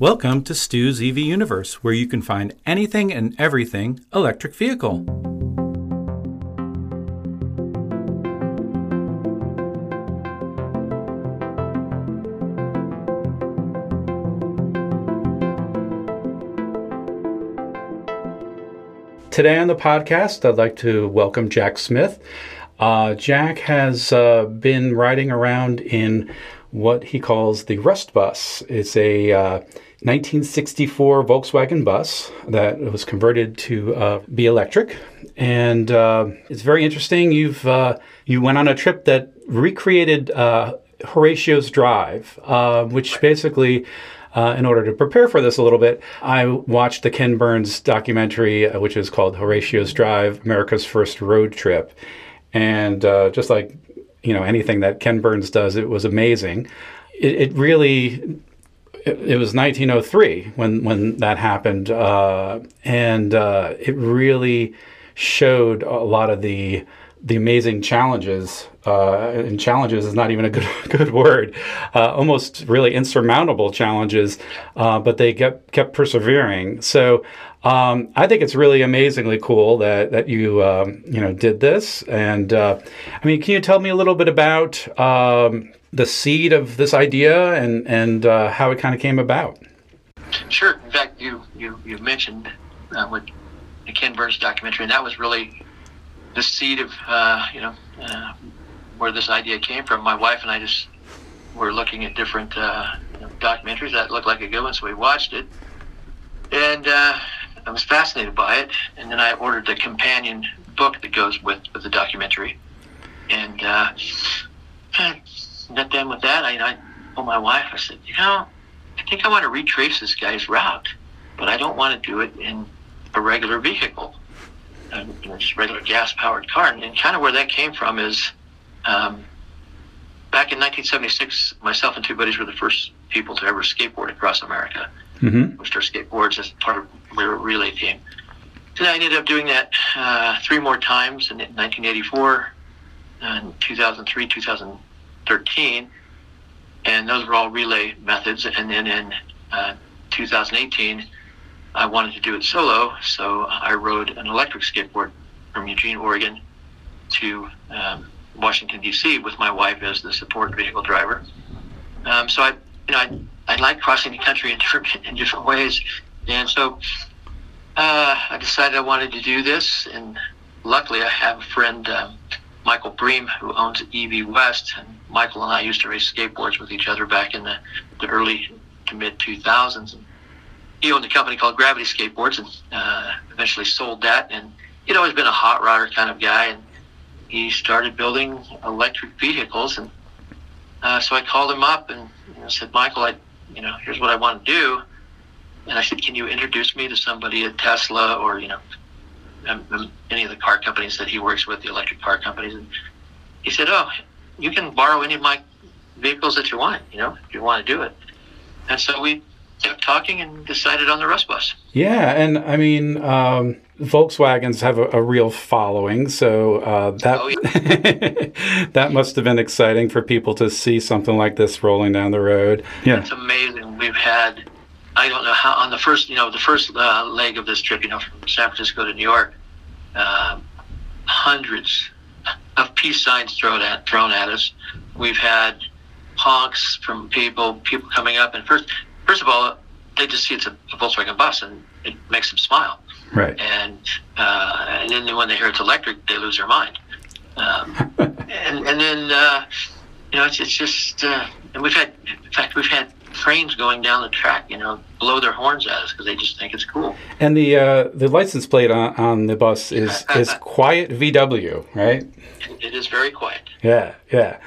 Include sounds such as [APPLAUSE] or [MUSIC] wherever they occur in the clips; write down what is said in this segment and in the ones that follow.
Welcome to Stu's EV Universe, where you can find anything and everything electric vehicle. Today on the podcast, I'd like to welcome Jack Smith. Uh, Jack has uh, been riding around in what he calls the Rust Bus. It's a uh, 1964 Volkswagen bus that was converted to uh, be electric, and uh, it's very interesting. You've uh, you went on a trip that recreated uh, Horatio's Drive, uh, which basically. in order to prepare for this a little bit, I watched the Ken Burns documentary, which is called Horatio's Drive America's First Road Trip. And just like you know anything that Ken Burns does. It was amazing. It, it really. It, it, was 1903 when when that happened, uh, and uh, it really showed a lot of the the amazing challenges. Uh, and challenges is not even a good [LAUGHS] good word. Uh, almost really insurmountable challenges, uh, but they kept kept persevering. So um, I think it's really amazingly cool that that you um, you know did this. And uh, I mean, can you tell me a little bit about um, the seed of this idea and and uh, how it kind of came about? Sure. In fact, you you you mentioned uh, with the Ken Burns documentary, and that was really the seed of uh, you know uh, where this idea came from. My wife and I just were looking at different uh, you know, documentaries that looked like a good one, so we watched it. And I was fascinated by it, and then I ordered the companion book that goes with, with the documentary. And uh, got done with that. I, I told my wife, I said, you know, I think I want to retrace this guy's route, but I don't want to do it in a regular vehicle, a just regular gas-powered car. And, and kind of where that came from is um, back in 1976, myself and two buddies were the first people to ever skateboard across America. Mm-hmm. Pushed our skateboards as part of our relay team. And I ended up doing that uh, three more times in 1984, and 2003, 2013, and those were all relay methods. And then in uh, 2018, I wanted to do it solo, so I rode an electric skateboard from Eugene, Oregon, to um, Washington D.C. with my wife as the support vehicle driver. Um, so I, you know, I, I like crossing the country in [LAUGHS] different in different ways, and so uh, I decided I wanted to do this. And luckily, I have a friend, um, Michael Bream, who owns EV West, and Michael and I used to race skateboards with each other back in the, the early to mid 2000s. And he owned a company called Gravity Skateboards, and uh, eventually sold that. And he'd always been a hot rodder kind of guy, and he started building electric vehicles. And uh, so I called him up and you know, said, Michael, I you know, here's what I want to do. And I said, can you introduce me to somebody at Tesla or, you know, um, um, any of the car companies that he works with, the electric car companies? And he said, oh, you can borrow any of my vehicles that you want, you know, if you want to do it. And so we kept talking and decided on the Rust Bus. Yeah, and I mean, um, Volkswagens have a, a, real following, so uh, that oh, yeah. [LAUGHS] that must have been exciting for people to see something like this rolling down the road. Yeah, it's amazing. We've had, I don't know how on the first, you know, the first uh, leg of this trip, you know, from San Francisco to New York, uh, hundreds of peace signs thrown at thrown at us. We've had honks from people, people coming up, and first first of all, they just see it's a, a Volkswagen bus and it makes them smile. Right. And uh, and then when they hear it's electric, they lose their mind. Um, [LAUGHS] and and then uh, you know it's it's just uh, and we've had in fact we've had trains going down the track, you know, blow their horns at us because they just think it's cool. And the uh, the license plate on, on the bus is [LAUGHS] is quiet VW, right? It is very quiet. Yeah, yeah.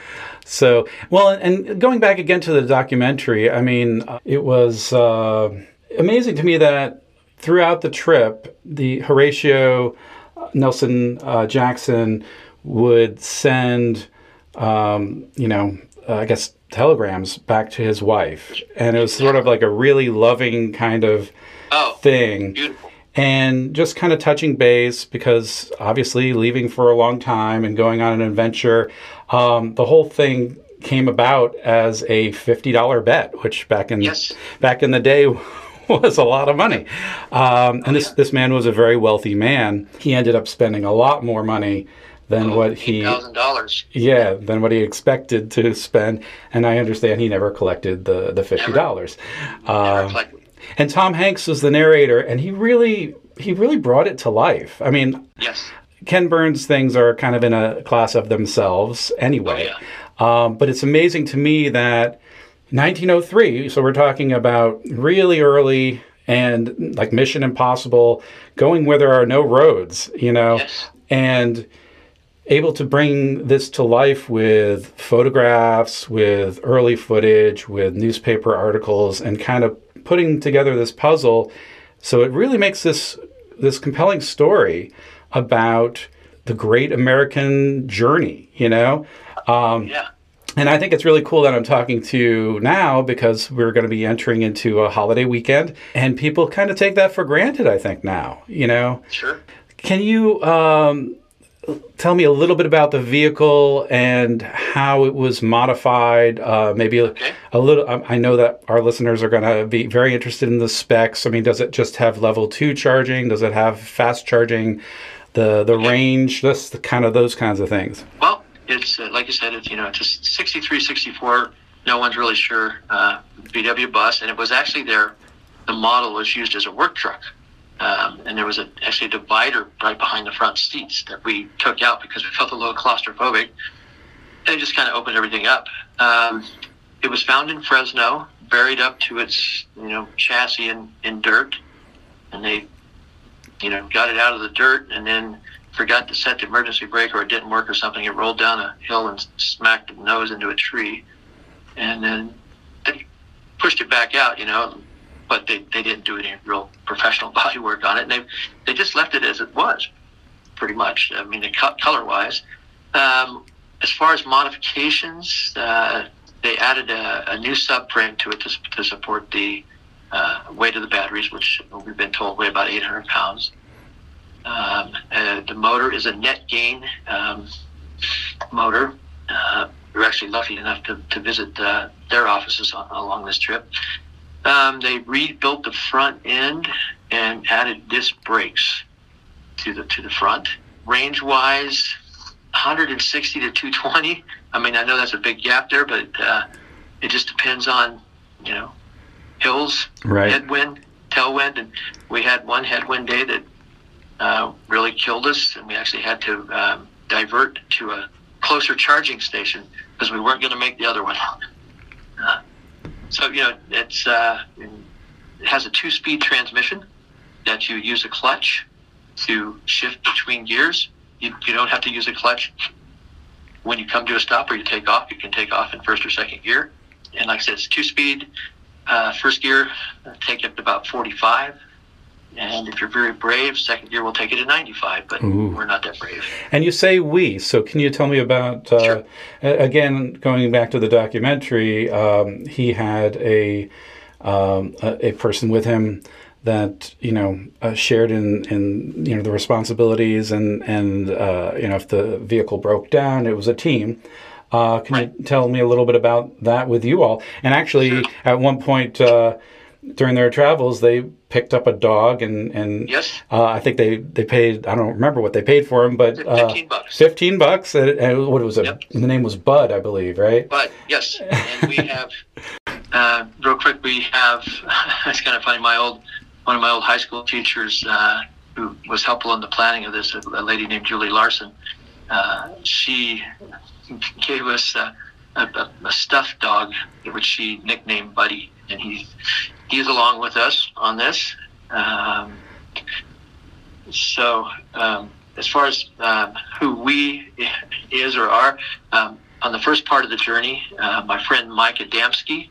So, well, and going back again to the documentary, I mean, it was uh, amazing to me that throughout the trip, the Horatio uh, Nelson uh, Jackson would send, um, you know, uh, I guess telegrams back to his wife, and it was sort of like a really loving kind of oh, thing. Beautiful. And just kind of touching base because obviously leaving for a long time and going on an adventure um, the whole thing came about as a $50 bet, which back in Yes. back in the day [LAUGHS] was a lot of money. Um, and this this man was a very wealthy man. He ended up spending a lot more money than what he thousand dollars. yeah than what he expected to spend. And I understand he never collected the the fifty dollars. Um, and Tom Hanks was the narrator, and he really he really brought it to life. I mean, Yes. Ken Burns things are kind of in a class of themselves anyway. Oh, um, but it's amazing to me that 1903, so we're talking about really early and like Mission Impossible, going where there are no roads, you know, Yes. and able to bring this to life with photographs, with early footage, with newspaper articles, and kind of putting together this puzzle. So it really makes this this compelling story about the great American journey, you know. Um, Yeah. and I think it's really cool that I'm talking to you now because we're going to be entering into a holiday weekend, and people kind of take that for granted. I think now, you know. Sure. Can you um, tell me a little bit about the vehicle and how it was modified? Uh, maybe a, Okay. a little. um, I know that our listeners are going to be very interested in the specs. I mean, does it just have level two charging? Does it have fast charging? The the range, just the kind of those kinds of things. Well, it's uh, like you said, it's you know, it's a 63, 64. No one's really sure. Uh, VW bus, and it was actually there. The model was used as a work truck, um, and there was a, actually a divider right behind the front seats that we took out because we felt a little claustrophobic, and it just kind of opened everything up. Um, it was found in Fresno, buried up to its you know chassis in, in dirt, and they you know got it out of the dirt and then forgot to set the emergency brake or it didn't work or something. It rolled down a hill and smacked the nose into a tree. And then they pushed it back out, you know, but they, they didn't do any real professional [LAUGHS] body work on it. And they, they just left it as it was, pretty much. I mean, co- color wise. Um, as far as modifications, uh, they added a, a new subframe to it to, to support the uh, weight of the batteries, which we've been told weigh about 800 pounds. Um, uh, the motor is a NetGain um, motor. Uh, we were actually lucky enough to, to visit uh, their offices on, along this trip. Um, they rebuilt the front end and added disc brakes to the to the front. Range wise, 160 to 220. I mean, I know that's a big gap there, but uh, it just depends on you know hills, Right. headwind, tailwind, and we had one headwind day that uh, really killed us, and we actually had to um, divert to a closer charging station because we weren't going to make the other one. [LAUGHS] Uh, so you know, it's uh, it has a two-speed transmission that you use a clutch to shift between gears. You, you don't have to use a clutch when you come to a stop or you take off. You can take off in first or second gear. And like I said, it's two-speed. Uh, first gear uh, take it to about 45. And if you're very brave, second gear will take it to 95, but Ooh. we're not that brave. And you say we, so can you tell me about, uh, Sure. again, going back to the documentary, um, he had a, um, a, a person with him that, you know, uh, shared in, in, you know, the responsibilities and, and uh, you know, if the vehicle broke down, it was a team. Uh, can you tell me a little bit about that with you all? And actually, Sure. at one point uh, during their travels, they picked up a dog, and and Yes. uh, I think they they paid. I don't remember what they paid for him, but uh, 15 bucks. Fifteen bucks, and, and what was it? Yep. The name was Bud, I believe, right? But yes, and we [LAUGHS] have, uh, real quick, we have, [LAUGHS] it's kind of funny, my old, one of my old high school teachers uh, who was helpful in the planning of this, a, a lady named Julie Larson, uh, she gave us uh, a, a, a stuffed dog, which she nicknamed Buddy, and he, he's along with us on this. Um, so, um, as far as um, who we is or are, um, on the first part of the journey, uh, my friend Mike Adamski,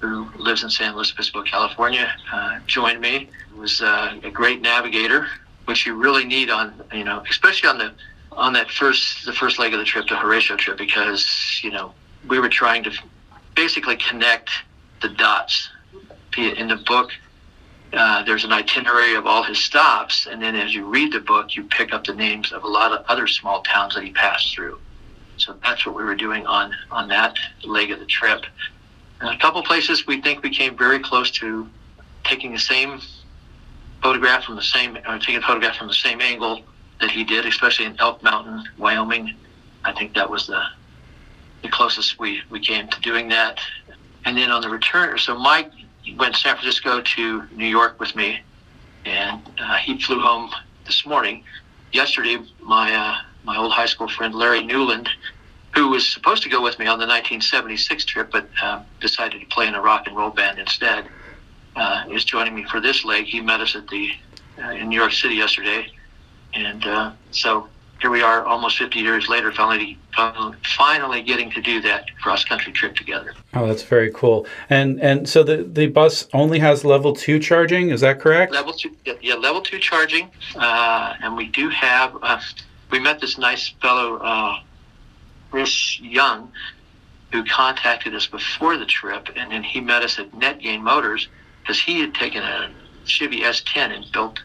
who lives in San Luis Obispo, California, uh, joined me. He was uh, a great navigator, which you really need on, you know, especially on the on that first the first leg of the trip, the Horatio trip, because you know we were trying to basically connect the dots. In the book, uh, there's an itinerary of all his stops, and then as you read the book, you pick up the names of a lot of other small towns that he passed through. So that's what we were doing on on that leg of the trip. And a couple places we think we came very close to taking the same photograph from the same, or taking a photograph from the same angle that he did, especially in Elk Mountain, Wyoming. I think that was the the closest we, we came to doing that. And then on the return, so Mike went to San Francisco to New York with me, and uh, he flew home this morning. Yesterday, my uh, my old high school friend Larry Newland, who was supposed to go with me on the 1976 trip, but uh, decided to play in a rock and roll band instead, uh, is joining me for this leg. He met us at the uh, in New York City yesterday, and uh, so here we are almost 50 years later, finally, finally getting to do that cross country trip together. Oh, that's very cool. And and so the, the bus only has level two charging, is that correct? Level two, yeah, level two charging. Uh, and we do have, uh, we met this nice fellow, uh, Chris Young, who contacted us before the trip, and then he met us at NetGain Motors because he had taken a Chevy S10 and built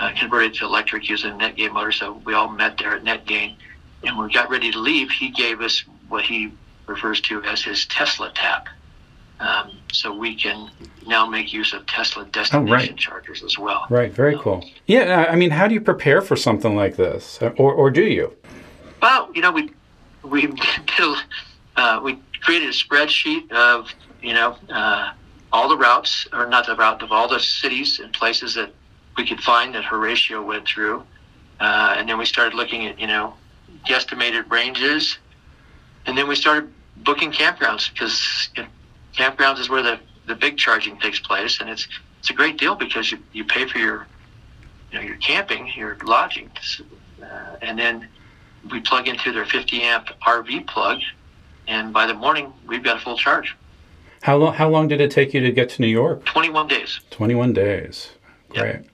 uh, converted to electric using NetGain motor. So we all met there at NetGain. And when we got ready to leave, he gave us what he refers to as his Tesla tap. Um, so we can now make use of Tesla destination oh, right. chargers as well. Right, very um, cool. Yeah, I mean, how do you prepare for something like this, or, or do you? Well, you know, we we [LAUGHS] did, uh, we created a spreadsheet of you know uh, all the routes, or not the route of all the cities and places that we could find that Horatio went through. Uh, and then we started looking at, you know, guesstimated ranges. And then we started booking campgrounds because you know, campgrounds is where the, the big charging takes place. And it's, it's a great deal because you, you pay for your, you know, your camping, your lodging. Uh, and then we plug into their 50 amp RV plug. And by the morning, we've got a full charge. How long, how long did it take you to get to New York? 21 days. 21 days. Great. Yep.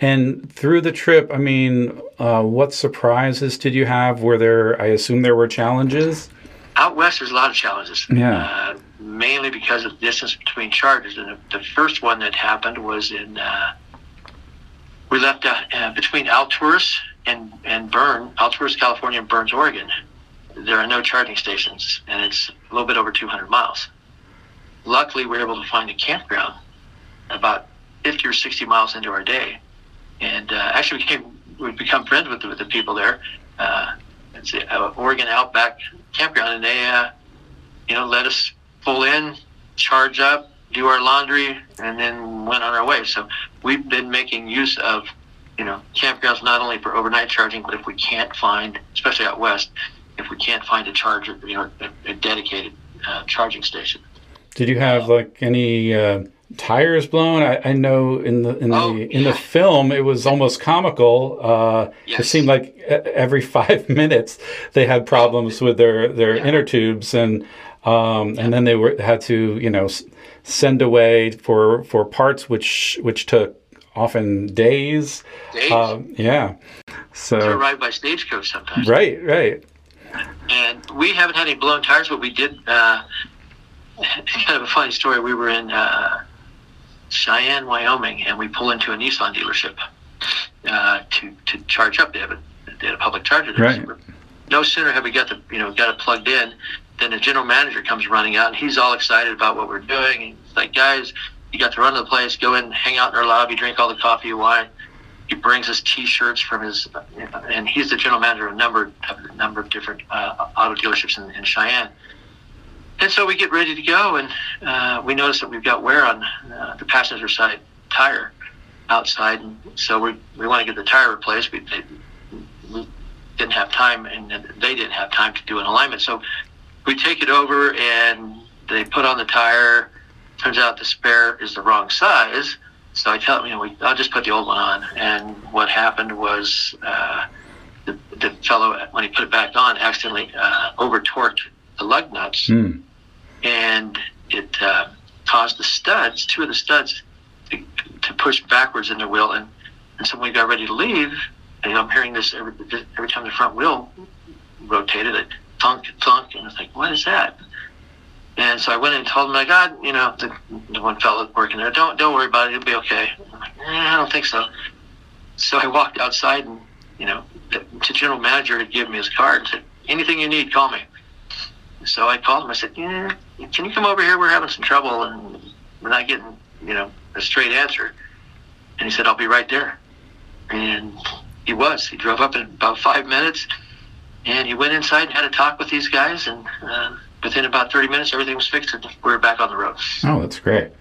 And through the trip, I mean, uh, what surprises did you have? Were there, I assume there were challenges? Out west, there's a lot of challenges. Yeah. Uh, mainly because of the distance between charges. And the, the first one that happened was in, uh, we left uh, uh, between Alturas and, and Bern, Alturas, California, and Burns, Oregon. There are no charging stations, and it's a little bit over 200 miles. Luckily, we were able to find a campground about 50 or 60 miles into our day and uh, actually became we've become friends with the, with the people there. Uh, it's uh, Oregon Outback Campground, and they uh, you know let us pull in, charge up, do our laundry, and then went on our way. So we've been making use of you know campgrounds not only for overnight charging, but if we can't find, especially out west, if we can't find a charger, you know, a, a dedicated uh, charging station. Did you have like any? Tires blown. I, I, know in the in oh, the in the film it was almost comical. Uh, yes. It seemed like every [LAUGHS] five minutes they had problems with their their yeah. inner tubes, and um, yeah. and then they were had to you know send away for for parts which which took often days. Days. Uh, yeah. So to arrive by stagecoach sometimes. Right. Right. And we haven't had any blown tires, but we did. Uh, [LAUGHS] kind of a funny story. We were in uh, Cheyenne, Wyoming, and we pull into a Nissan dealership uh, to to charge up. They have a they had a public charger there. Right. So no sooner have we got the you know got it plugged in, than the general manager comes running out, and he's all excited about what we're doing. And he's like, guys, you got to run to the place, go in, hang out in our lobby, drink all the coffee and wine. He brings us T-shirts from his, and he's the general manager of a number of a number of different uh, auto dealerships in, in Cheyenne. And so we get ready to go, and uh, we notice that we've got wear on uh, the passenger side tire outside, and so we we want to get the tire replaced. We, they, we didn't have time, and they didn't have time to do an alignment. So we take it over, and they put on the tire. Turns out the spare is the wrong size. So I tell you know, we, I'll just put the old one on. And what happened was uh, the, the fellow, when he put it back on, accidentally uh, over torqued the lug nuts. Mm and it uh, caused the studs, two of the studs, to, to push backwards in the wheel. And, and so when we got ready to leave, and I'm hearing this every, every time the front wheel rotated, it thunk, thunk, and I was like, what is that? And so I went and told him, my God, you know, the, the one fellow working there, don't don't worry about it, it'll be okay. I'm like, eh, I don't think so. So I walked outside and, you know, the, the general manager had given me his card and said, anything you need, call me. So I called him. I said, yeah, can you come over here? We're having some trouble and we're not getting, you know, a straight answer. And he said, I'll be right there. And he was. He drove up in about five minutes and he went inside and had a talk with these guys. And uh, within about 30 minutes, everything was fixed and we were back on the road. Oh, that's great.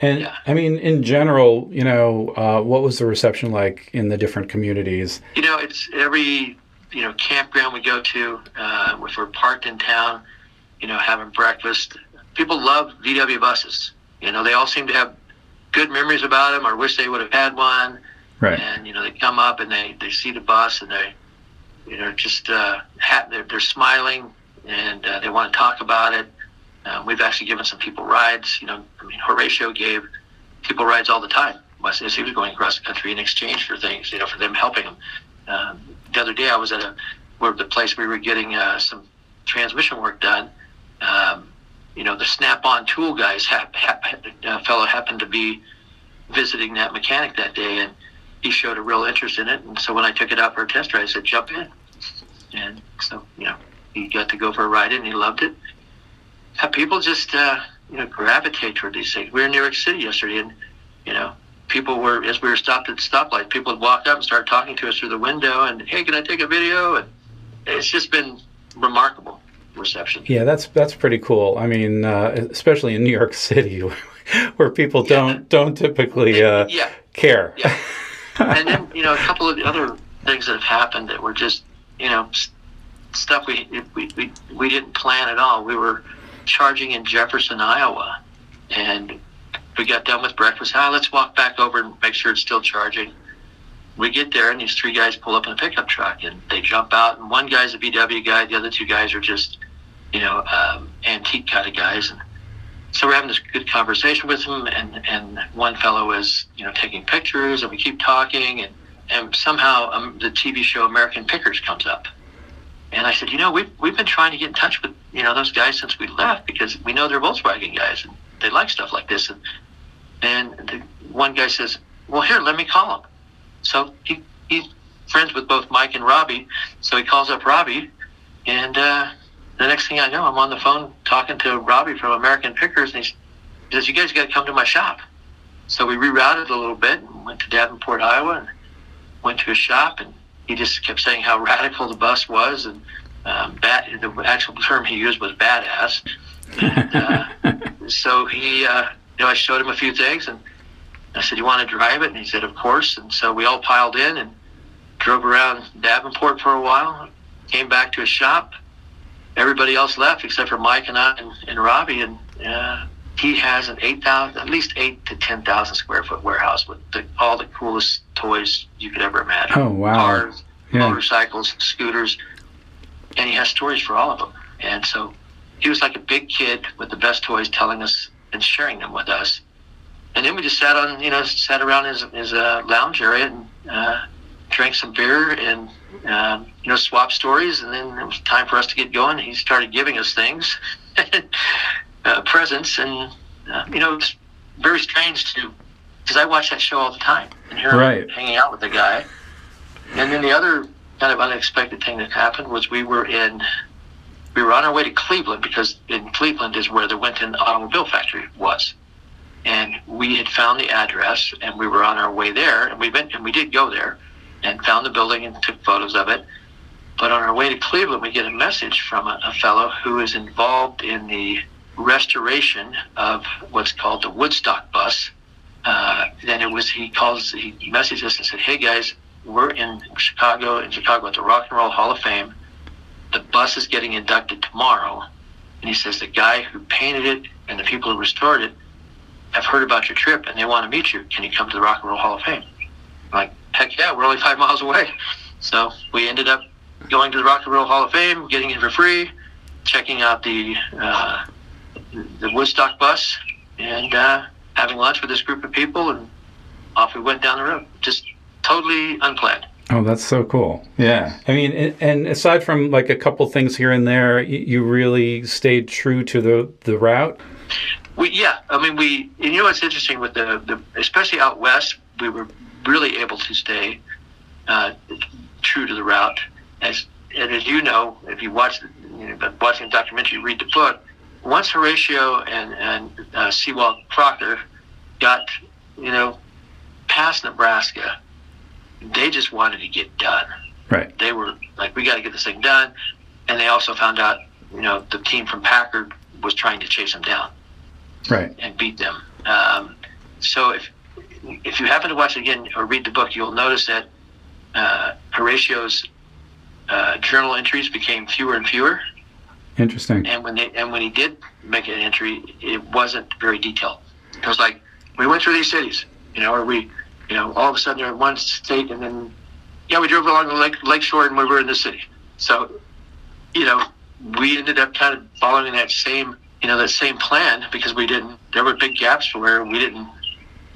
And yeah. I mean, in general, you know, uh, what was the reception like in the different communities? You know, it's every, you know, campground we go to, uh, if we're parked in town, you know, having breakfast. People love VW buses. You know, they all seem to have good memories about them or wish they would have had one. Right. And, you know, they come up and they, they see the bus and they, you know, just uh, ha- they're, they're smiling and uh, they want to talk about it. Uh, we've actually given some people rides. You know, I mean, Horatio gave people rides all the time as he was going across the country in exchange for things, you know, for them helping him. Um, the other day I was at a where the place we were getting uh, some transmission work done. Um, you know, the Snap-on tool guys, ha- ha- a fellow happened to be visiting that mechanic that day, and he showed a real interest in it. And so when I took it out for a test ride, I said, "Jump in." And so, you know, he got to go for a ride and he loved it. People just uh, you know gravitate toward these things. We were in New York City yesterday, and you know people were as we were stopped at stoplight, people would walk up and start talking to us through the window, and hey, can I take a video? And it's just been remarkable reception. Yeah, that's that's pretty cool. I mean, uh, especially in New York City, [LAUGHS] where people don't don't typically uh, yeah. care. Yeah. and then you know a couple of the other things that have happened that were just you know stuff we, we, we, we didn't plan at all. We were charging in Jefferson, Iowa, and we got done with breakfast. Ah, let's walk back over and make sure it's still charging. We get there, and these three guys pull up in a pickup truck, and they jump out. And one guy's a VW guy, the other two guys are just, you know, um, antique kind of guys. And so we're having this good conversation with them, and and one fellow is, you know, taking pictures, and we keep talking, and and somehow um, the TV show American Pickers comes up and I said, you know, we've, we've been trying to get in touch with, you know, those guys since we left because we know they're Volkswagen guys and they like stuff like this. And, and the one guy says, well, here, let me call him. So he, he's friends with both Mike and Robbie. So he calls up Robbie. And uh, the next thing I know, I'm on the phone talking to Robbie from American Pickers. And he says, you guys got to come to my shop. So we rerouted a little bit and went to Davenport, Iowa, and went to his shop. And he just kept saying how [LAUGHS] radical the bus was, and um, bat, the actual term he used was badass. And, uh, [LAUGHS] so he, uh, you know, I showed him a few things, and I said, "You want to drive it?" And he said, "Of course." And so we all piled in and drove around Davenport for a while. Came back to his shop. Everybody else left except for Mike and I and, and Robbie, and uh, he has an eight thousand, at least eight to ten thousand square foot warehouse with the, all the coolest toys you could ever imagine. Oh wow! Cars, yeah. motorcycles, scooters, and he has stories for all of them. And so he was like a big kid with the best toys, telling us and sharing them with us. And then we just sat on, you know, sat around his his uh, lounge area and uh, drank some beer and um, you know swap stories. And then it was time for us to get going. He started giving us things. [LAUGHS] uh, presents, and uh, you know, it's very strange to because I watch that show all the time and here right. hanging out with the guy. And then the other kind of unexpected thing that happened was we were in we were on our way to Cleveland because in Cleveland is where the Winton Automobile Factory was. And we had found the address and we were on our way there and we went and we did go there and found the building and took photos of it. But on our way to Cleveland, we get a message from a, a fellow who is involved in the restoration of what's called the Woodstock bus. Uh, then it was he calls he messaged us and said, "Hey guys, we're in Chicago in Chicago at the Rock and Roll Hall of Fame. The bus is getting inducted tomorrow." And he says the guy who painted it and the people who restored it have heard about your trip and they want to meet you. Can you come to the Rock and Roll Hall of Fame? I'm like, heck yeah, we're only five miles away. So we ended up going to the Rock and Roll Hall of Fame, getting in for free, checking out the uh, the Woodstock bus and uh, having lunch with this group of people, and off we went down the road. Just totally unplanned. Oh, that's so cool. Yeah. I mean, and aside from like a couple things here and there, you really stayed true to the, the route? We, yeah. I mean, we, you know, what's interesting with the, the especially out west, we were really able to stay uh, true to the route. As and as you know, if you watch, you know, watching the documentary, read the book. Once Horatio and and uh, Sewall Crocker got, you know, past Nebraska, they just wanted to get done. Right. They were like, we got to get this thing done, and they also found out, you know, the team from Packard was trying to chase them down. Right. And beat them. Um, so if if you happen to watch it again or read the book, you'll notice that uh, Horatio's uh, journal entries became fewer and fewer. Interesting. And when they and when he did make an entry, it wasn't very detailed. It was like we went through these cities, you know, or we, you know, all of a sudden they're in one state, and then yeah, we drove along the lake lake shore and we were in the city. So, you know, we ended up kind of following that same, you know, that same plan because we didn't. There were big gaps where we didn't.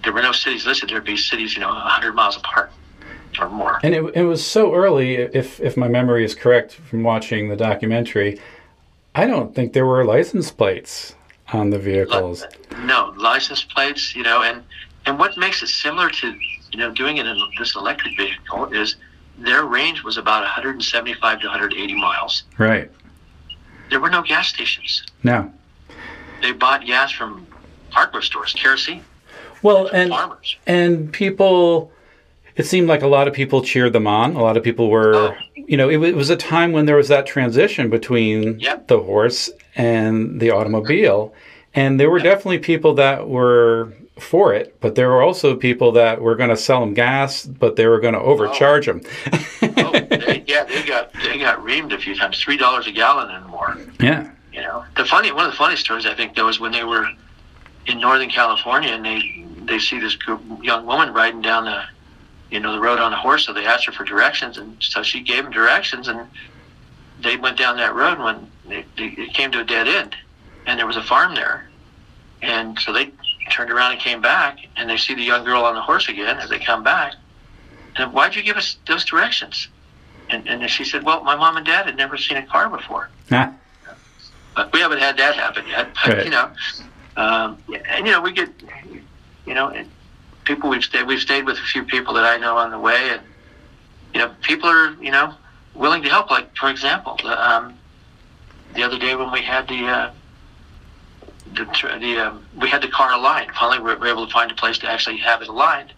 There were no cities listed. There'd be cities, you know, 100 miles apart or more. And it, it was so early, if if my memory is correct from watching the documentary, I don't think there were license plates on the vehicles. No license plates, you know, and and what makes it similar to you know doing it in this electric vehicle is their range was about 175 to 180 miles. Right. There were no gas stations. No. They bought gas from hardware stores, kerosene. Well, and farmers. and people it seemed like a lot of people cheered them on. A lot of people were, Oh. you know, it, it was a time when there was that transition between Yep. the horse and the automobile. And there were definitely people that were for it, but there were also people that were going to sell them gas, but they were going to overcharge oh. them. oh, [LAUGHS] they, yeah, they got they got reamed a few times, three dollars a gallon and more. yeah. You know, the funny one of the funny stories I think though is when they were in Northern California and they they see this group, young woman riding down the you know the road on a horse, so they asked her for directions, and so she gave them directions, and they went down that road when they, they, it came to a dead end, and there was a farm there, and so they turned around and came back, and they see the young girl on the horse again as they come back, and why'd you give us those directions? And, and she said, well, my mom and dad had never seen a car before Ah, but we haven't had that happen yet. But Right. you know, um, and you know, we get, you know, and people we've stayed we've stayed with a few people that I know on the way, and you know, people are you know willing to help. Like for example, the, um, the other day when we had the. Uh, the, the um, we had the car aligned. Finally, we were able to find a place to actually have it aligned.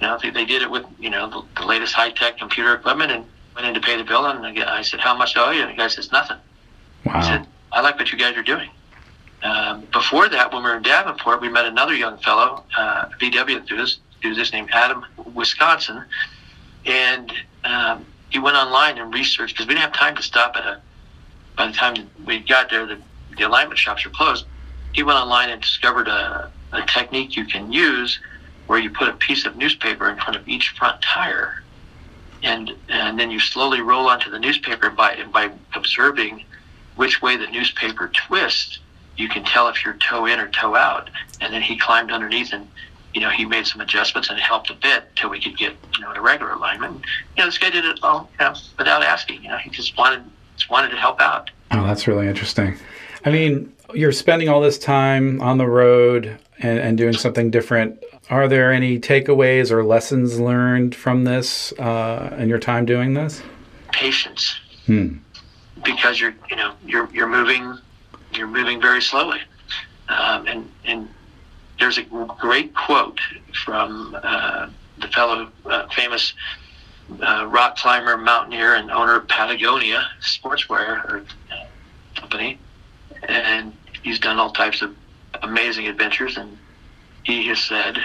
You know, they, they did it with you know the, the latest high tech computer equipment, and went in to pay the bill. And I said, "How much do I owe you?" And the guy says, "Nothing." I wow. said, I like what you guys are doing. Um, before that, when we were in Davenport, we met another young fellow, uh, VW enthusiast, named Adam Wisconsin, and um, he went online and researched because we didn't have time to stop at a. By the time we got there, the, the alignment shops were closed. He went online and discovered a, a technique you can use where you put a piece of newspaper in front of each front tire, and and then you slowly roll onto the newspaper by by observing which way the newspaper twists, you can tell if you're toe in or toe out. And then he climbed underneath and, you know, he made some adjustments and it helped a bit till we could get, you know, a regular alignment. You know, this guy did it all, you know, without asking. You know, he just wanted just wanted to help out. Oh, that's really interesting. I mean, you're spending all this time on the road and, and doing something different. Are there any takeaways or lessons learned from this uh, in your time doing this? Patience, Hmm. because you're, you know, you're you're moving, you're moving very slowly, um, and and there's a great quote from uh, the fellow uh, famous uh, rock climber, mountaineer, and owner of Patagonia Sportswear or, uh, company, and he's done all types of amazing adventures. And he has said,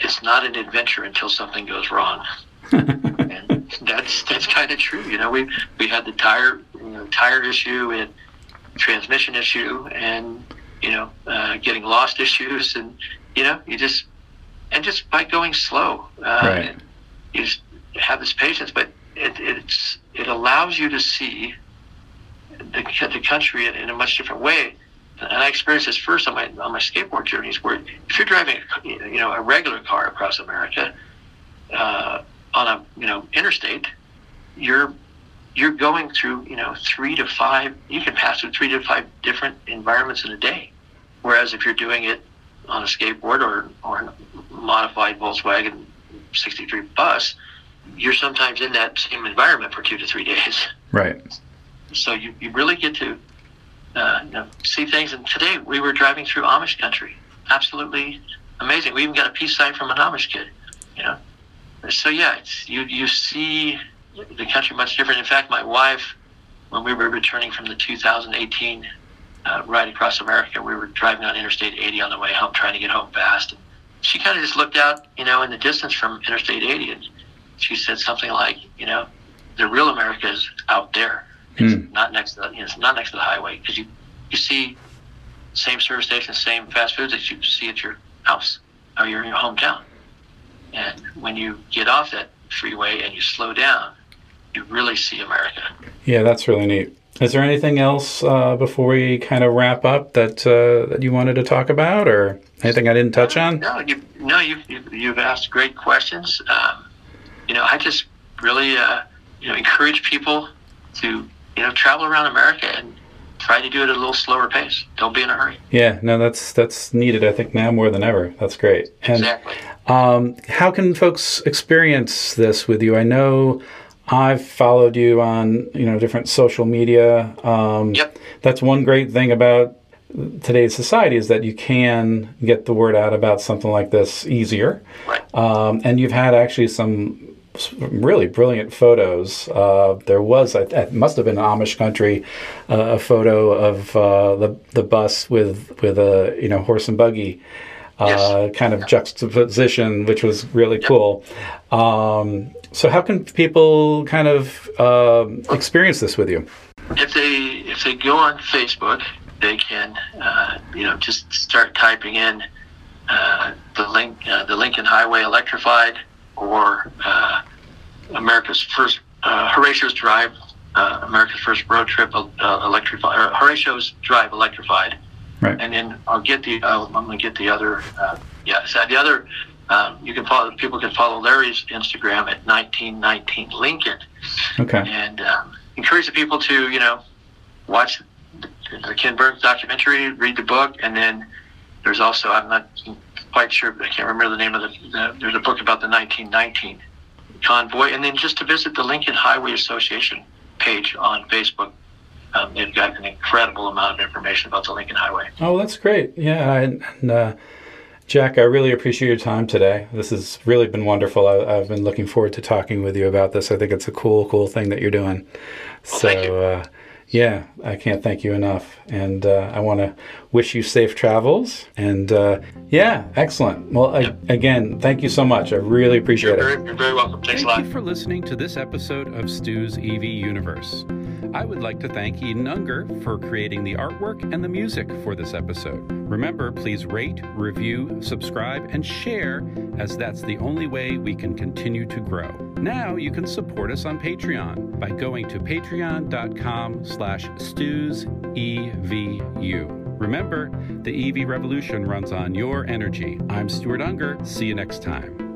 "It's not an adventure until something goes wrong." [LAUGHS] and that's that's kind of true. You know, we we had the tire you know, tire issue, we had transmission issue, and you know, uh, getting lost [LAUGHS] issues, and you know, you just and just by going slow, uh, Right. you just have this patience, but it, it's it allows you to see the, the country in, in a much different way. And I experienced this first on my on my skateboard journeys, where if you're driving, a, you know, a regular car across America uh, on a you know interstate, you're you're going through you know three to five. You can pass through three to five different environments in a day. Whereas if you're doing it on a skateboard or or a modified Volkswagen 63 bus, you're sometimes in that same environment for two to three days. Right. So you, you really get to uh, you know, see things. And today we were driving through Amish country. Absolutely amazing. We even got a peace sign from an Amish kid. You know. So yeah, it's, you you see the country much different. In fact, my wife, when we were returning from the 2018 uh, ride across America, we were driving on Interstate 80 on the way home, trying to get home fast. And she kind of just looked out, you know, in the distance from Interstate 80, and she said something like, you know, the real America is out there. It's mm. not next to the, you know, it's not next to the highway because you you see same service stations, same fast foods that you see at your house or your, your hometown. And when you get off that freeway and you slow down, you really see America. Yeah, that's really neat. Is there anything else uh, before we kind of wrap up that uh, that you wanted to talk about, or anything I didn't touch on? No, you no, you, you have asked great questions. Um, you know, I just really uh, you know encourage people to you know travel around America and try to do it at a little slower pace. Don't be in a hurry. Yeah, no, that's that's needed. I think now more than ever. That's great. And, exactly. Um, how can folks experience this with you? I know I've followed you on you know different social media. Um, yep. That's one great thing about today's society is that you can get the word out about something like this easier. Right. Um, and you've had actually some really brilliant photos. Uh, there was, it must have been Amish country, uh, a photo of uh, the the bus with with a you know horse and buggy. Uh, yes. kind of juxtaposition, which was really yep. cool. Um, so, how can people kind of uh, experience this with you? If they if they go on Facebook, they can uh, you know just start typing in uh, the link uh, the Lincoln Highway electrified or uh, America's first Horatio's Drive America's first road trip electrified Horatio's Drive electrified. Right. And then I'll get the I'm going to get the other yeah so the other um, you can follow people can follow Larry's Instagram at 1919 Lincoln. Okay. And um, encourage the people to you know watch the, Ken Burns documentary, read the book, and then there's also I'm not quite sure, but I can't remember the name of the, the there's a book about the 1919 convoy, and then just to visit the Lincoln Highway Association page on Facebook. Um, they've got an incredible amount of information about the Lincoln Highway. Oh, that's great. Yeah, and, and uh, Jack, I really appreciate your time today. This has really been wonderful. I, have been looking forward to talking with you about this. I think it's a cool, cool thing that you're doing. Well, so, uh, yeah, I can't thank you enough. And uh, I want to wish you safe travels. And uh, yeah, excellent. Well, I, again, thank you so much. I really appreciate you're it. Very, you're very welcome. Thanks thank a lot. Thank you for listening to this episode of Stu's EV Universe. I would like to thank Eden Unger for creating the artwork and the music for this episode. Remember, please rate, review, subscribe, and share, as that's the only way we can continue to grow. Now you can support us on Patreon by going to patreon.com slash stusevu. Remember, the EV revolution runs on your energy. I'm Stuart Unger. See you next time.